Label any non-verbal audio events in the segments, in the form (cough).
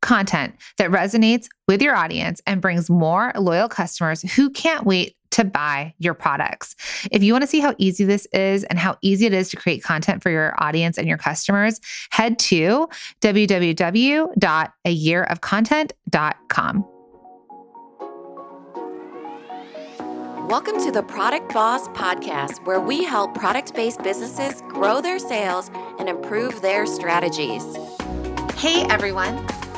content that resonates with your audience and brings more loyal customers who can't wait to buy your products. If you want to see how easy this is and how easy it is to create content for your audience and your customers, head to www.ayearofcontent.com. Welcome to the Product Boss Podcast, where we help product based businesses grow their sales and improve their strategies. Hey everyone,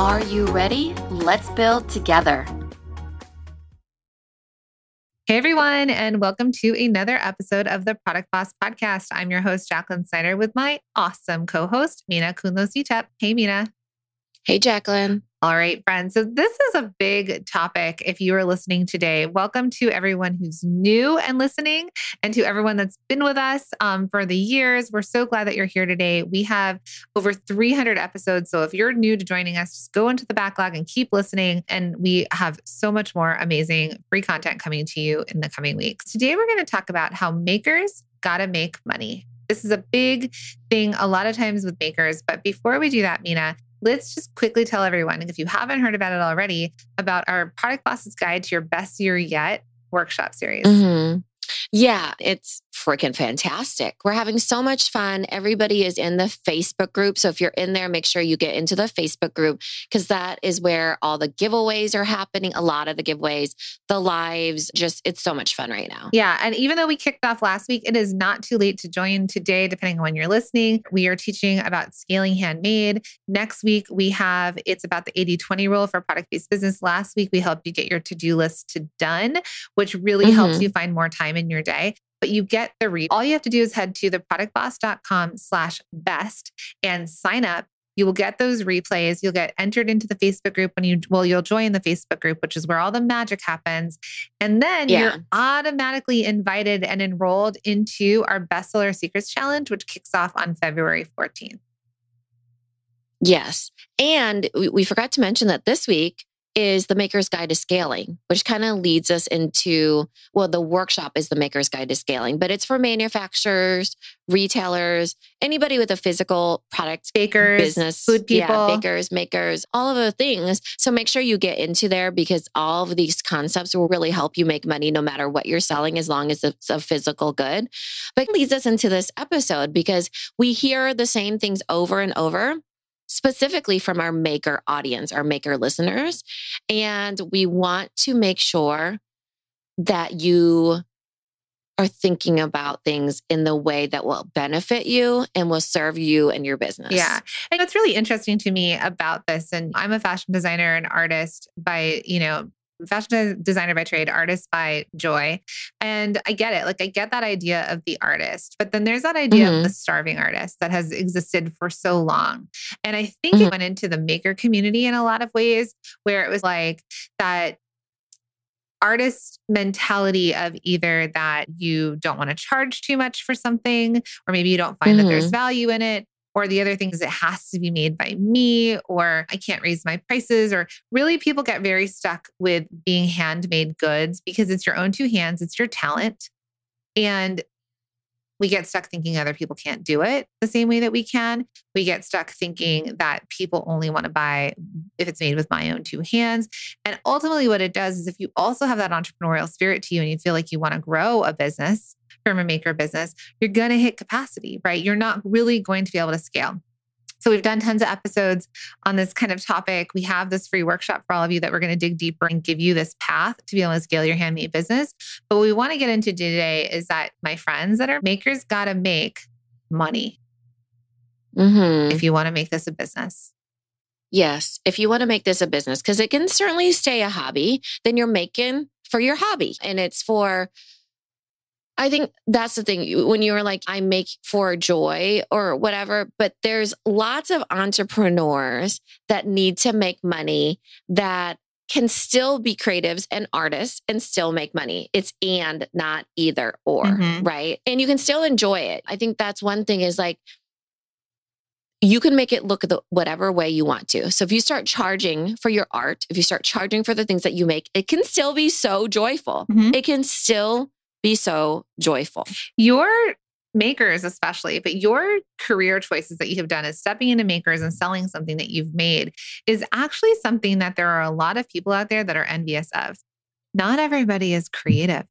Are you ready? Let's build together. Hey, everyone, and welcome to another episode of the Product Boss Podcast. I'm your host, Jacqueline Snyder, with my awesome co host, Minna Khounlo-Sithep. Hey, Minna. Hey, Jacqueline. All right, friends. So, this is a big topic if you are listening today. Welcome to everyone who's new and listening, and to everyone that's been with us um, for the years. We're so glad that you're here today. We have over 300 episodes. So, if you're new to joining us, just go into the backlog and keep listening. And we have so much more amazing free content coming to you in the coming weeks. Today, we're going to talk about how makers got to make money. This is a big thing a lot of times with makers. But before we do that, Minna, let's just quickly tell everyone, if you haven't heard about it already, about our Product Bosses Guide to Your Best Year Yet workshop series. Mm-hmm. Yeah, it's freaking fantastic. We're having so much fun. Everybody is in the Facebook group. So if you're in there, make sure you get into the Facebook group because that is where all the giveaways are happening. A lot of the giveaways, the lives, just it's so much fun right now. Yeah. And even though we kicked off last week, it is not too late to join today, depending on when you're listening. We are teaching about scaling handmade. Next week, we have it's about the 80 20 rule for product based business. Last week, we helped you get your to do list to done, which really mm-hmm. helps you find more time in your day but you get the read. All you have to do is head to theproductboss.com slash best and sign up. You will get those replays. You'll get entered into the Facebook group when you, well, you'll join the Facebook group, which is where all the magic happens. And then yeah. you're automatically invited and enrolled into our bestseller secrets challenge, which kicks off on February 14th. Yes. And we forgot to mention that this week is the Maker's Guide to Scaling, which kind of leads us into well, the workshop is the Maker's Guide to Scaling, but it's for manufacturers, retailers, anybody with a physical product bakers, business, food people, yeah, bakers, makers, all of the things. So make sure you get into there because all of these concepts will really help you make money no matter what you're selling, as long as it's a physical good. But it leads us into this episode because we hear the same things over and over specifically from our maker audience, our maker listeners. And we want to make sure that you are thinking about things in the way that will benefit you and will serve you and your business. Yeah. And what's really interesting to me about this, and I'm a fashion designer and artist by, you know, fashion designer by trade, artist by joy. And I get it. Like I get that idea of the artist, but then there's that idea mm-hmm. of the starving artist that has existed for so long. And I think mm-hmm. it went into the maker community in a lot of ways where it was like that artist mentality of either that you don't want to charge too much for something, or maybe you don't find mm-hmm. that there's mm-hmm. value in it. Or the other thing is it has to be made by me, or I can't raise my prices. Or really, people get very stuck with being handmade goods because it's your own two hands, it's your talent. And we get stuck thinking other people can't do it the same way that we can. We get stuck thinking that people only want to buy if it's made with my own two hands. And ultimately, what it does is if you also have that entrepreneurial spirit to you and you feel like you want to grow a business from a maker business, you're going to hit capacity, right? You're not really going to be able to scale. So we've done tons of episodes on this kind of topic. We have this free workshop for all of you that we're going to dig deeper and give you this path to be able to scale your handmade business. But what we want to get into today is that my friends that are makers got to make money mm-hmm. if you want to make this a business. Yes, if you want to make this a business, because it can certainly stay a hobby, then you're making for your hobby and it's for I think that's the thing when you're like, I make for joy or whatever, but there's lots of entrepreneurs that need to make money that can still be creatives and artists and still make money. It's and not either or, mm-hmm. right? And you can still enjoy it. I think that's one thing is like, you can make it look the whatever way you want to. So if you start charging for your art, if you start charging for the things that you make, it can still be so joyful. Mm-hmm. It can still be so joyful. Your makers, especially, but your career choices that you have done is stepping into makers and selling something that you've made is actually something that there are a lot of people out there that are envious of. Not everybody is creative.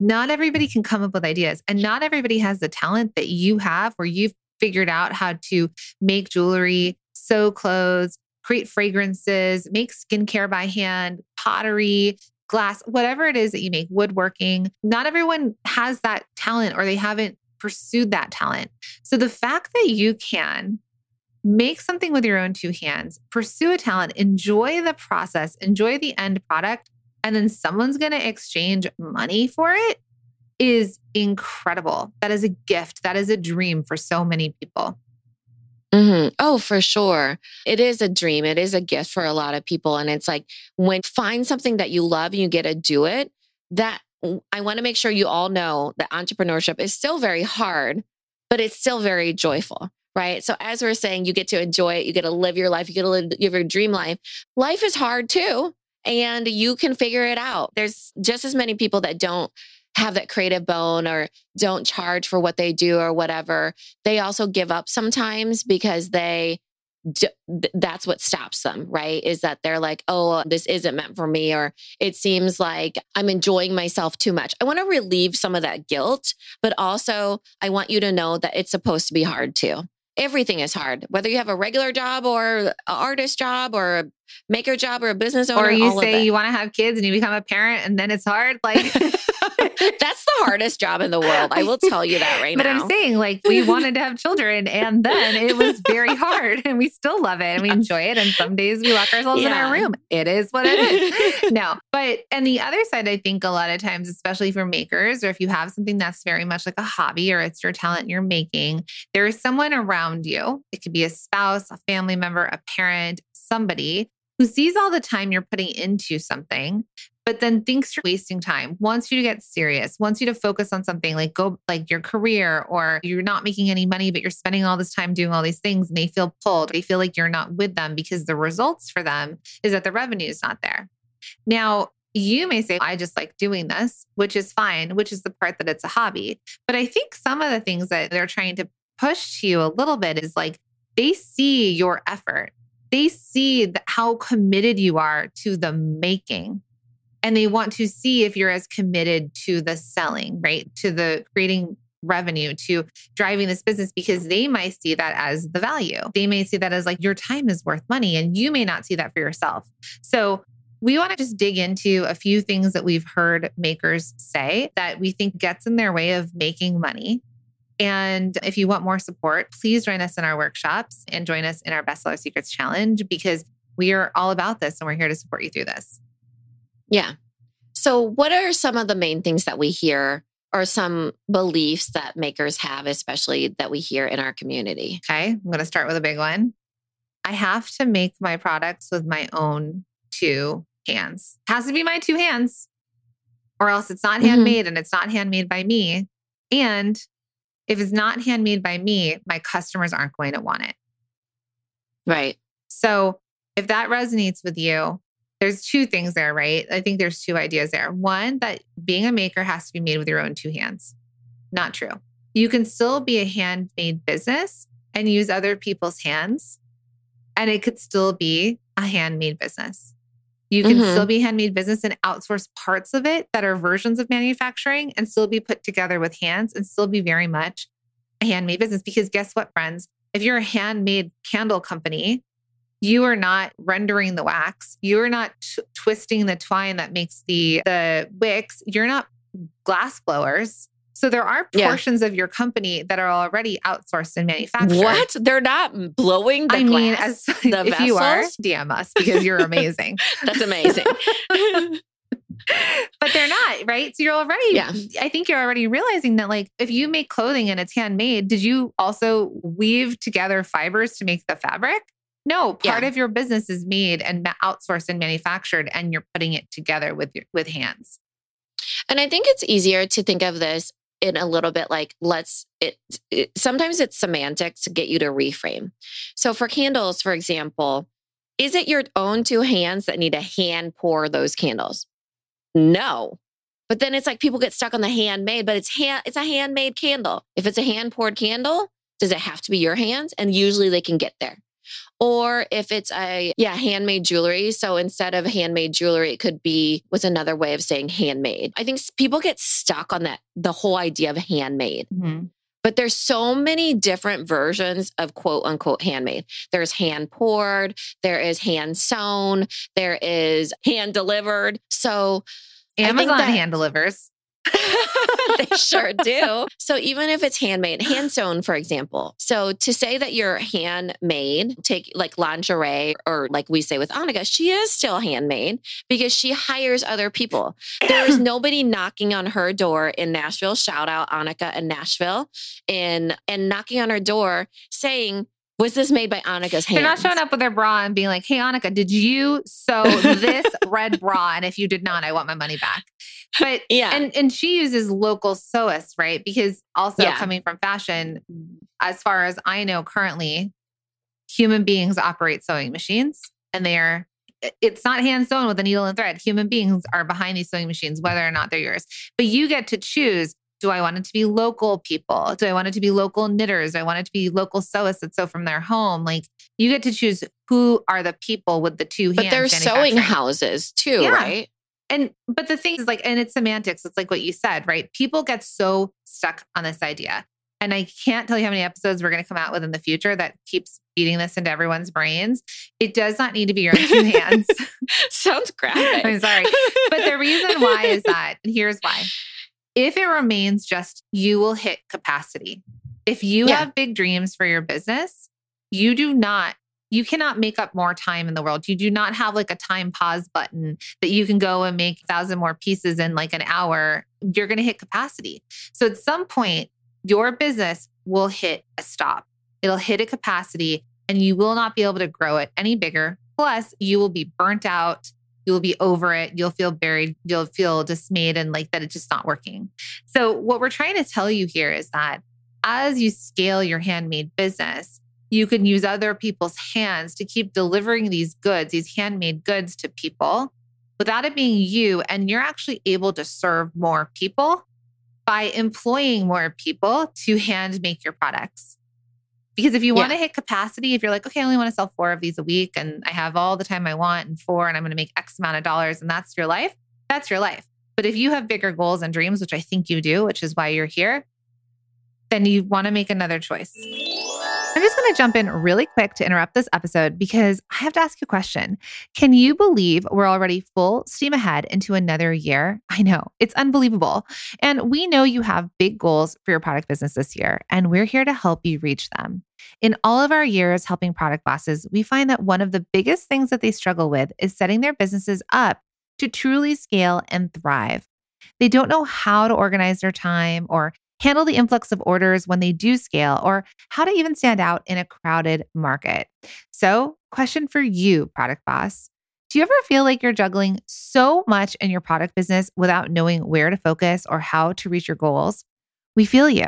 Not everybody can come up with ideas, and not everybody has the talent that you have where you've figured out how to make jewelry, sew clothes, create fragrances, make skincare by hand, pottery, glass, whatever it is that you make, woodworking. Not everyone has that talent or they haven't pursued that talent. So the fact that you can make something with your own two hands, pursue a talent, enjoy the process, enjoy the end product, and then someone's going to exchange money for it is incredible. That is a gift. That is a dream for so many people. Mm-hmm. Oh, for sure. It is a dream. It is a gift for a lot of people. And it's like when find something that you love you get to do it, that I want to make sure you all know that entrepreneurship is still very hard, but it's still very joyful. Right. So, as we're saying, you get to enjoy it. You get to live your life. You get to live your dream life. Life is hard too, and you can figure it out. There's just as many people that don't have that creative bone or don't charge for what they do or whatever, they also give up sometimes because they that's what stops them, right? Is that they're like, oh, this isn't meant for me, or it seems like I'm enjoying myself too much. I want to relieve some of that guilt, but also I want you to know that it's supposed to be hard too. Everything is hard, whether you have a regular job or an artist job or a maker job or a business owner. Or you say you want to have kids and you become a parent and then it's hard. (laughs) Like (laughs) That's the hardest job in the world. I will tell you that right but (laughs) now. But I'm saying, like, we wanted to have children, and then it was very hard, and we still love it and we enjoy it. And some days we lock ourselves yeah. in our room. It is what it is. no, but and the other side, I think a lot of times, especially for makers, or if you have something that's very much like a hobby or it's your talent you're making, there is someone around you. It could be a spouse, a family member, a parent, somebody who sees all the time you're putting into something but then thinks you're wasting time, wants you to get serious, wants you to focus on something like go like your career or you're not making any money, but you're spending all this time doing all these things and they feel pulled. They feel like you're not with them because the results for them is that the revenue is not there. Now, you may say, I just like doing this, which is fine, which is the part that it's a hobby. But I think some of the things that they're trying to push to you a little bit is like they see your effort, they see how committed you are to the making and they want to see if you're as committed to the selling, right? To the creating revenue, to driving this business, because they might see that as the value. They may see that as like your time is worth money, and you may not see that for yourself. So, we want to just dig into a few things that we've heard makers say that we think gets in their way of making money. And if you want more support, please join us in our workshops and join us in our Bestseller Secrets Challenge because we are all about this and we're here to support you through this. Yeah. So, what are some of the main things that we hear or some beliefs that makers have, especially that we hear in our community? Okay. I'm going to start with a big one. I have to make my products with my own two hands. It has to be my two hands. or else it's not Mhm. handmade and it's not handmade by me. And if it's not handmade by me, my customers aren't going to want it. Right. So if that resonates with you, there's two things there, right? I think there's two ideas there. One, that being a maker has to be made with your own two hands. Not true. You can still be a handmade business and use other people's hands, and it could still be a handmade business. You can Mhm. still be handmade business and outsource parts of it that are versions of manufacturing and still be put together with hands and still be very much a handmade business. Because guess what, friends? If you're a handmade candle company, you are not rendering the wax. You are not t- twisting the twine that makes the the wicks. You're not glass blowers. So there are Yeah. portions of your company that are already outsourced and manufactured. What? They're not blowing the I mean, as (laughs) the if you are. DM us because you're amazing. (laughs) That's amazing. (laughs) but they're not, right? So you're already, Yeah. I think you're already realizing that, like, if you make clothing and it's handmade, did you also weave together fibers to make the fabric? No, part Yeah. of your business is made and outsourced and manufactured, and you're putting it together with your, with hands. And I think it's easier to think of this in a little bit like let's it, it sometimes it's semantics to get you to reframe. So for candles, for example, is it your own two hands that need to hand pour those candles? No. But then it's like people get stuck on the handmade, but it's hand it's a handmade candle. If it's a hand poured candle, does it have to be your hands? And usually they can get there. Or if it's a yeah, handmade jewelry. So instead of handmade jewelry, it could be was another way of saying handmade. I think people get stuck on that the whole idea of handmade. Mm-hmm. But there's so many different versions of quote unquote handmade. There's hand poured, there is hand sewn, there is hand delivered. So Amazon that- hand delivers. They sure do. So even if it's handmade, hand sewn, for example. So to say that you're handmade, take like lingerie or like we say with Annika, she is still handmade because she hires other people. There is nobody knocking on her door in Nashville. Shout out Annika in Nashville and and knocking on her door saying, was this made by Annika's hands? They're not showing up with their bra and being like, "Hey, Annika, did you sew (laughs) this red bra? And if you did not, I want my money back." But Yeah. and and she uses local sewists, right? Because also Yeah. coming from fashion, as far as I know, currently, human beings operate sewing machines, and they are. It's not hand sewn with a needle and thread. Human beings are behind these sewing machines, whether or not they're yours. But you get to choose do I want it to be local people? Do I want it to be local knitters? Do I want it to be local sewists that sew from their home? Like you get to choose who are the people with the two but hands. there's sewing houses too, Yeah. right? And but the thing is like, and it's semantics. It's like what you said, right? People get so stuck on this idea. And I can't tell you how many episodes we're going to come out with in the future that keeps feeding this into everyone's brains. It does not need to be your own two hands. (laughs) Sounds graphic. I'm sorry. But the reason why is that, and here's why. If it remains just you will hit capacity. If you Yeah. have big dreams for your business, you do not, you cannot make up more time in the world. You do not have like a time pause button that you can go and make a thousand more pieces in like an hour. You're going to hit capacity. So at some point, your business will hit a stop. It'll hit a capacity and you will not be able to grow it any bigger. Plus, you will be burnt out you'll be over it you'll feel buried you'll feel dismayed and like that it's just not working so what we're trying to tell you here is that as you scale your handmade business you can use other people's hands to keep delivering these goods these handmade goods to people without it being you and you're actually able to serve more people by employing more people to hand make your products because if you want to hit capacity, if you're like, okay, I only want to sell four of these a week and I have all the time I want and four and I'm going to make X amount of dollars and that's your life, that's your life. But if you have bigger goals and dreams, which I think you do, which is why you're here, then you want to make another choice. I'm just going to jump in really quick to interrupt this episode because I have to ask you a question. Can you believe we're already full steam ahead into another year? I know it's unbelievable. And we know you have big goals for your product business this year, and we're here to help you reach them. In all of our years helping product bosses, we find that one of the biggest things that they struggle with is setting their businesses up to truly scale and thrive. They don't know how to organize their time or handle the influx of orders when they do scale, or how to even stand out in a crowded market. So, question for you, product boss Do you ever feel like you're juggling so much in your product business without knowing where to focus or how to reach your goals? We feel you.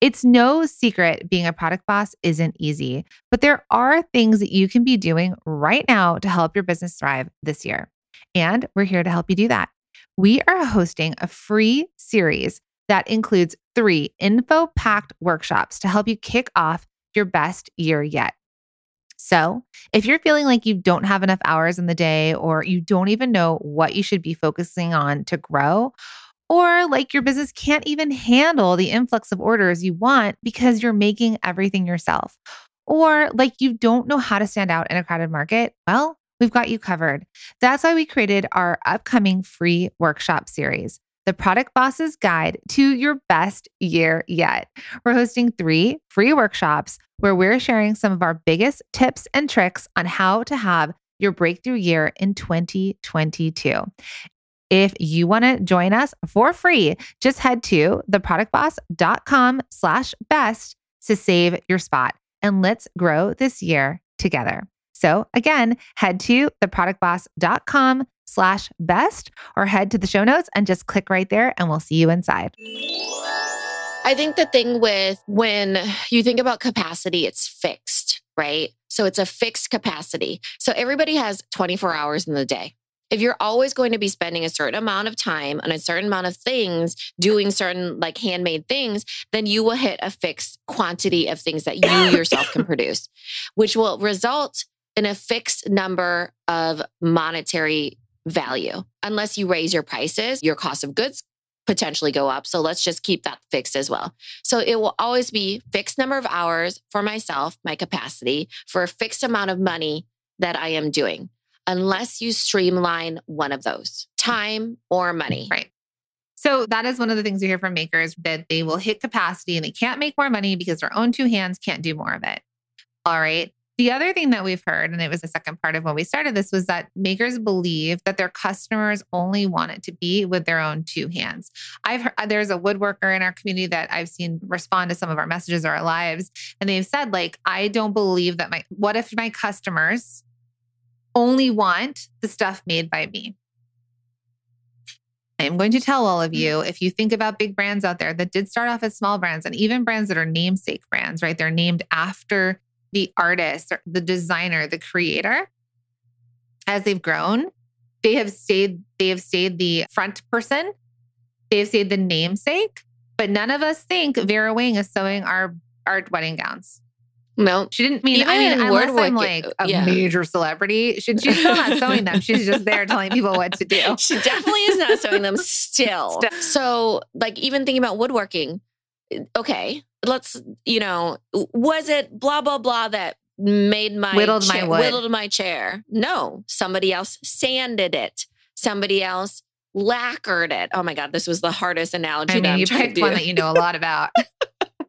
It's no secret being a product boss isn't easy, but there are things that you can be doing right now to help your business thrive this year. And we're here to help you do that. We are hosting a free series that includes three info packed workshops to help you kick off your best year yet. So, if you're feeling like you don't have enough hours in the day, or you don't even know what you should be focusing on to grow, or like your business can't even handle the influx of orders you want because you're making everything yourself, or like you don't know how to stand out in a crowded market, well, we've got you covered. That's why we created our upcoming free workshop series the Product Boss's Guide to Your Best Year Yet. We're hosting three free workshops where we're sharing some of our biggest tips and tricks on how to have your breakthrough year in 2022. If you want to join us for free, just head to theproductboss.com slash best to save your spot and let's grow this year together. So again, head to theproductboss.com slash best or head to the show notes and just click right there and we'll see you inside. I think the thing with when you think about capacity, it's fixed, right? So it's a fixed capacity. So everybody has 24 hours in the day. If you're always going to be spending a certain amount of time on a certain amount of things, doing certain like handmade things, then you will hit a fixed quantity of things that you (coughs) yourself can produce, which will result in a fixed number of monetary value. Unless you raise your prices, your cost of goods potentially go up. So let's just keep that fixed as well. So it will always be fixed number of hours for myself, my capacity for a fixed amount of money that I am doing. Unless you streamline one of those, time or money. Right. So that is one of the things we hear from makers that they will hit capacity and they can't make more money because their own two hands can't do more of it. All right. The other thing that we've heard, and it was the second part of when we started this, was that makers believe that their customers only want it to be with their own two hands. I've heard, uh, there's a woodworker in our community that I've seen respond to some of our messages or our lives, and they've said like, I don't believe that my. What if my customers only want the stuff made by me? I am going to tell all of mm-hmm. you if you think about big brands out there that did start off as small brands and even brands that are namesake brands, right? They're named after the artist, the designer, the creator, as they've grown, they have stayed, they have stayed the front person, they have stayed the namesake, but none of us think Vera Wang is sewing our our wedding gowns. No, she didn't mean. Even I mean, unless I'm like uh, a yeah. major celebrity, she, she's still not sewing them. She's just there telling people what to do. (laughs) She definitely is not sewing them (laughs) still. still. So, like, even thinking about woodworking, okay, let's, you know, was it blah, blah, blah that made my whittled chair, my wood. whittled my chair? No, somebody else sanded it. Somebody else lacquered it. Oh my God, this was the hardest analogy. I mean, you picked one that you know a lot about. (laughs)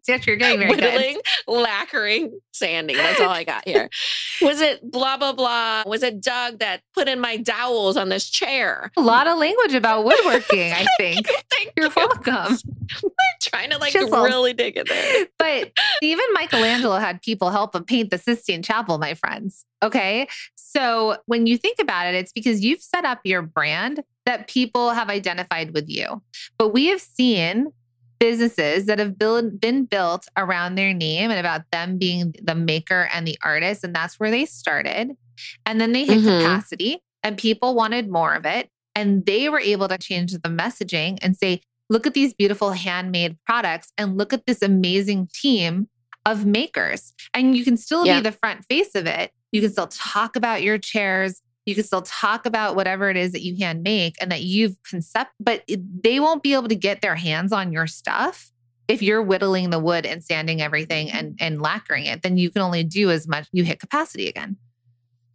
You're getting very Whittling, good. lacquering, sanding. That's all I got here. (laughs) Was it blah blah blah? Was it Doug that put in my dowels on this chair? A lot of language about woodworking. I (laughs) think. Thank you're you. welcome. (laughs) I'm trying to like Chisel. really dig in there. But even Michelangelo had people help him paint the Sistine Chapel, my friends. Okay. So when you think about it, it's because you've set up your brand that people have identified with you. But we have seen businesses that have build, been built around their name and about them being the maker and the artist. And that's where they started. And then they hit mm-hmm. capacity and people wanted more of it. And they were able to change the messaging and say, look at these beautiful handmade products and look at this amazing team of makers. And you can still yeah. be the front face of it. You can still talk about your chairs you can still talk about whatever it is that you hand make and that you've concept, but they won't be able to get their hands on your stuff if you're whittling the wood and sanding everything mm-hmm. and and lacquering it. Then you can only do as much. You hit capacity again.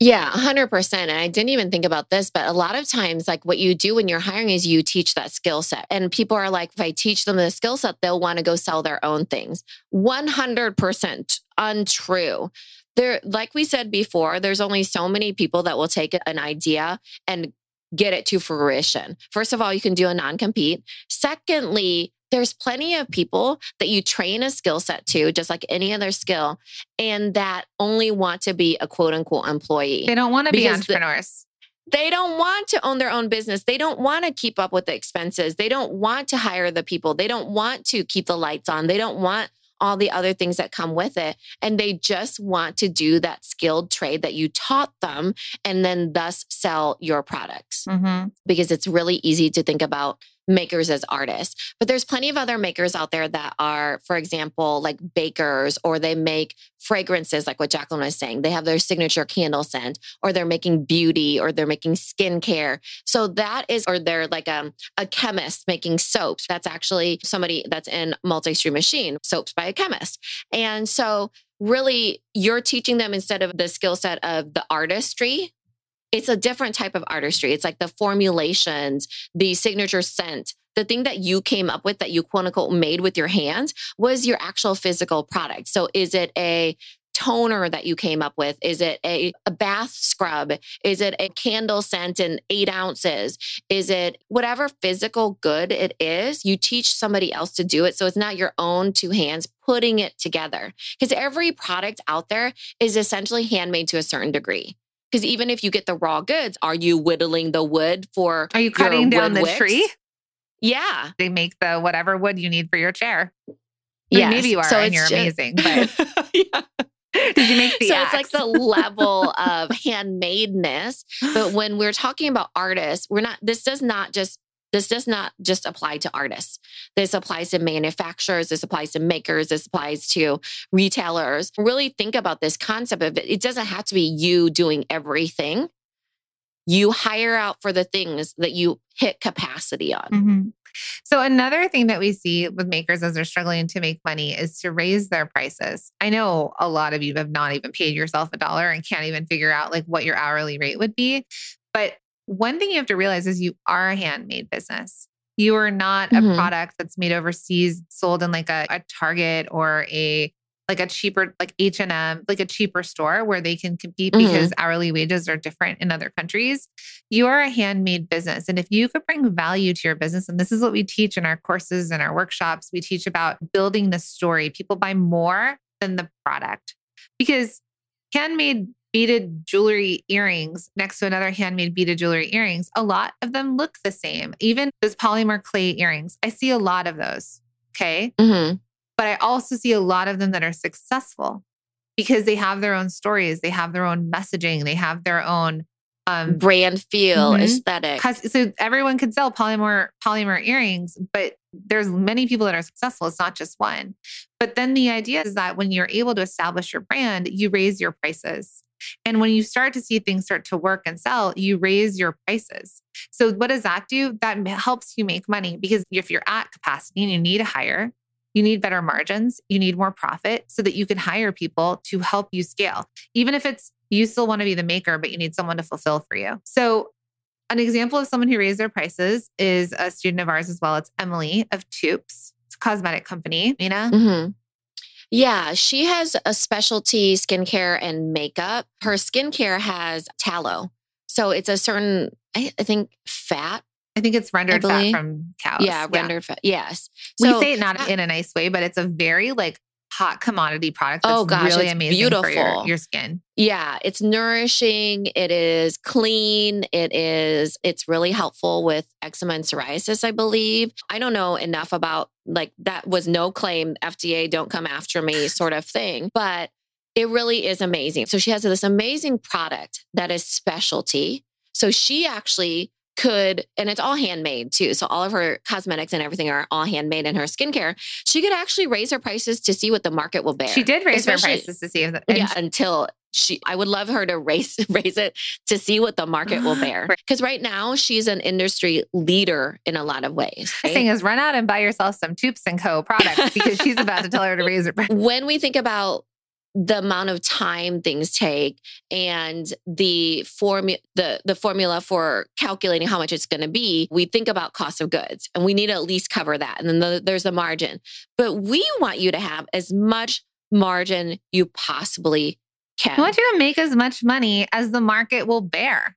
Yeah, 100%. And I didn't even think about this, but a lot of times, like what you do when you're hiring is you teach that skill set. And people are like, if I teach them the skill set, they'll want to go sell their own things. 100% untrue there, like we said before, there's only so many people that will take an idea and get it to fruition. First of all, you can do a non compete. Secondly, there's plenty of people that you train a skill set to, just like any other skill, and that only want to be a quote unquote employee. They don't want to be entrepreneurs. they don't want to own their own business. They don't want to keep up with the expenses. They don't want to hire the people. They don't want to keep the lights on. They don't want all the other things that come with it. And they just want to do that skilled trade that you taught them and then thus sell your products. Mm-hmm. Because it's really easy to think about makers as artists. But there's plenty of other makers out there that are, for example, like bakers or they make fragrances, like what Jacqueline was saying. They have their signature candle scent, or they're making beauty, or they're making skincare. So that is, or they're like a, um, a chemist making soaps. That's actually somebody that's in multi stream machine, soaps by a chemist. And so really you're teaching them instead of the skill set of the artistry it's a different type of artistry. It's like the formulations, the signature scent, the thing that you came up with that you quote unquote made with your hands was your actual physical product. So is it a toner that you came up with? Is it a, a bath scrub? Is it a candle scent in eight ounces? Is it whatever physical good it is? You teach somebody else to do it. So it's not your own two hands putting it together. Because every product out there is essentially handmade to a certain degree. Because even if you get the raw goods, are you whittling the wood for? Are you cutting down the wicks? tree? Yeah, they make the whatever wood you need for your chair. Yeah, maybe you are, so and you're just, amazing. (laughs) But yeah. did you make the? So axe? it's like the level of (laughs) handmadeness. But when we're talking about artists, we're not. This does not just this does not just apply to artists. This applies to manufacturers. This applies to makers. This applies to retailers. Really think about this concept of it. It doesn't have to be you doing everything. You hire out for the things that you hit capacity on. Mm-hmm. So, another thing that we see with makers as they're struggling to make money is to raise their prices. I know a lot of you have not even paid yourself a dollar and can't even figure out like what your hourly rate would be. But one thing you have to realize is you are a handmade business. You are not mm-hmm. a product that's made overseas, sold in like a, a Target or a like a cheaper like H&M, like a cheaper store where they can compete mm-hmm. because hourly wages are different in other countries. You are a handmade business and if you could bring value to your business and this is what we teach in our courses and our workshops, we teach about building the story. People buy more than the product. Because handmade beaded jewelry earrings next to another handmade beaded jewelry earrings, a lot of them look the same. Even those polymer clay earrings, I see a lot of those. Okay. Mm-hmm. But I also see a lot of them that are successful because they have their own stories, they have their own messaging, they have their own um, brand feel mm-hmm. aesthetic. So everyone can sell polymer polymer earrings, but there's many people that are successful. It's not just one. But then the idea is that when you're able to establish your brand, you raise your prices. And when you start to see things start to work and sell, you raise your prices. So, what does that do? That helps you make money because if you're at capacity and you need to hire, you need better margins, you need more profit so that you can hire people to help you scale. Even if it's you still want to be the maker, but you need someone to fulfill for you. So, an example of someone who raised their prices is a student of ours as well. It's Emily of Toups. It's a cosmetic company. Minna? Mm-hmm. Yeah, she has a specialty skincare and makeup. Her skincare has tallow. So it's a certain, I, I think, fat. I think it's rendered fat from cows. Yeah, rendered yeah. fat. Yes. So, we say it not in a nice way, but it's a very like hot commodity product. That's oh gosh, really amazing beautiful. for your, your skin. Yeah, it's nourishing. It is clean. It is. It's really helpful with eczema and psoriasis. I believe. I don't know enough about like that. Was no claim. FDA don't come after me (sighs) sort of thing, but it really is amazing. So she has this amazing product that is specialty. So she actually could, and it's all handmade too. So all of her cosmetics and everything are all handmade in her skincare. She could actually raise her prices to see what the market will bear. She did raise her prices to see if the, yeah, until she I would love her to raise (laughs) raise it to see what the market will (gasps) bear. Because right now she's an industry leader in a lot of ways. Right? The thing is run out and buy yourself some Toups and Co products because she's about to tell her to raise her price. (laughs) When we think about the amount of time things take and the formula the the formula for calculating how much it's going to be we think about cost of goods and we need to at least cover that and then the, there's the margin. But we want you to have as much margin you possibly can i want you to make as much money as the market will bear.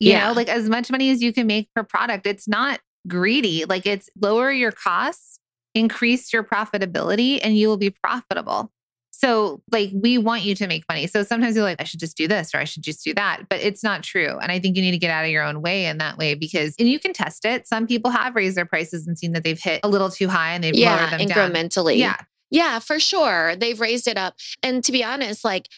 You yeah. know like as much money as you can make per product. It's not greedy. Like it's lower your costs increase your profitability and you will be profitable So, like, we want you to make money. So sometimes you're like, I should just do this or I should just do that. But it's not true. And I think you need to get out of your own way in that way because, and you can test it. Some people have raised their prices and seen that they've hit a little too high and they've yeah, lowered them incrementally. down. Yeah. Yeah, for sure. They've raised it up. And to be honest, like,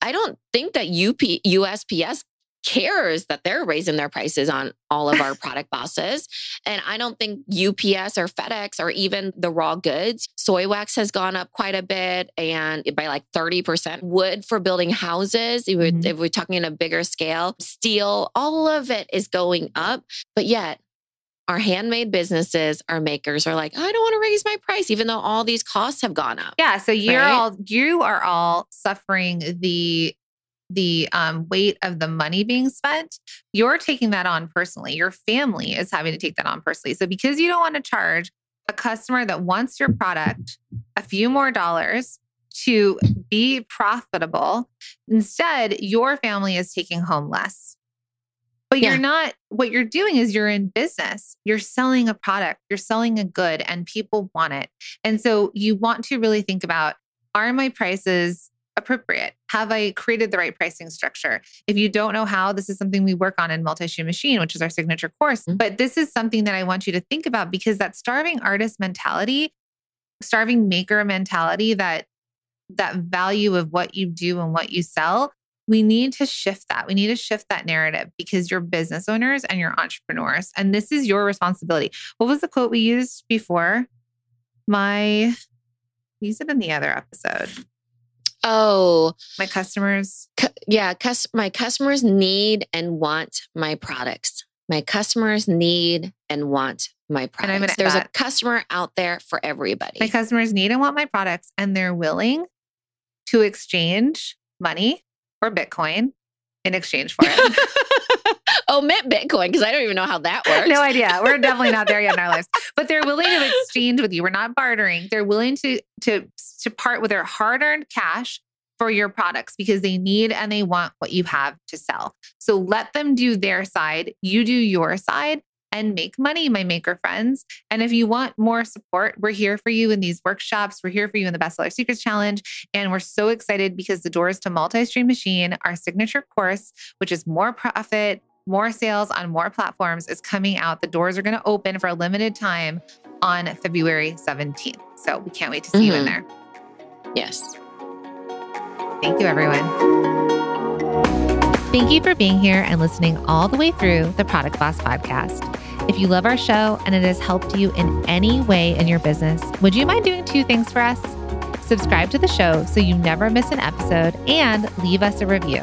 I don't think that UP, USPS cares that they're raising their prices on all of our (laughs) product bosses. And I don't think UPS or FedEx or even the raw goods, soy wax has gone up quite a bit and by like 30%. Wood for building houses, if, Mhm. we're, if we're talking in a bigger scale, steel, all of it is going up. But yet, our handmade businesses, our makers are like, I don't want to raise my price, even though all these costs have gone up. Yeah. So you're Right? all you are all suffering the the um, weight of the money being spent. You're taking that on personally. Your family is having to take that on personally. So because you don't want to charge a customer that wants your product a few more dollars to be profitable, instead your family is taking home less. But Yeah. you're not, what you're doing is you're in business. You're selling a product, you're selling a good, and people want it. And so you want to really think about are my prices appropriate? Have I created the right pricing structure? If you don't know how, this is something we work on in Multi Stream Machine, which is our signature course. Mhm. But this is something that I want you to think about because that starving artist mentality, starving maker mentality, that that value of what you do and what you sell, we need to shift that. We need to shift that narrative because you're business owners and you're entrepreneurs. And this is your responsibility. What was the quote we used before? My, we used it in the other episode. Oh, My customers. cu- yeah. Cus- my customers need and want my products. My customers need and want my products. There's a customer out there for everybody. My customers need and want my products, and they're willing to exchange money or Bitcoin in exchange for it. (laughs) Omit Bitcoin because I don't even know how that works. no idea. We're definitely not there yet in our lives. (laughs) But they're willing to exchange with you. We're not bartering. They're willing to to to part with their hard-earned cash for your products because they need and they want what you have to sell. So let them do their side, you do your side and make money, my maker friends. And if you want more support, we're here for you in these workshops. We're here for you in the Bestseller Secrets Challenge. And we're so excited because the doors to Multi Stream Machine, our signature course, which is more profit, more sales on more platforms, is coming out. The doors are going to open for a limited time on February 17th. So we can't wait to see you in Mhm. there. Yes. Thank you, everyone. Thank you for being here and listening all the way through the Product Boss podcast. If you love our show and it has helped you in any way in your business, would you mind doing two things for us? Subscribe to the show so you never miss an episode and leave us a review.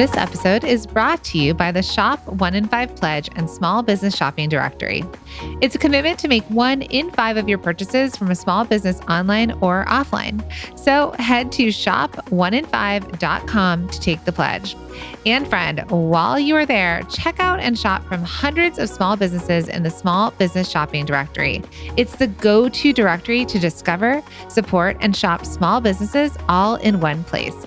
This episode is brought to you by the Shop One in Five Pledge and Small Business Shopping Directory. It's a commitment to make one in five of your purchases from a small business online or offline. So head to shop1in5.com to take the pledge. And friend, while you are there, check out and shop from hundreds of small businesses in the Small Business Shopping Directory. It's the go to directory to discover, support, and shop small businesses all in one place.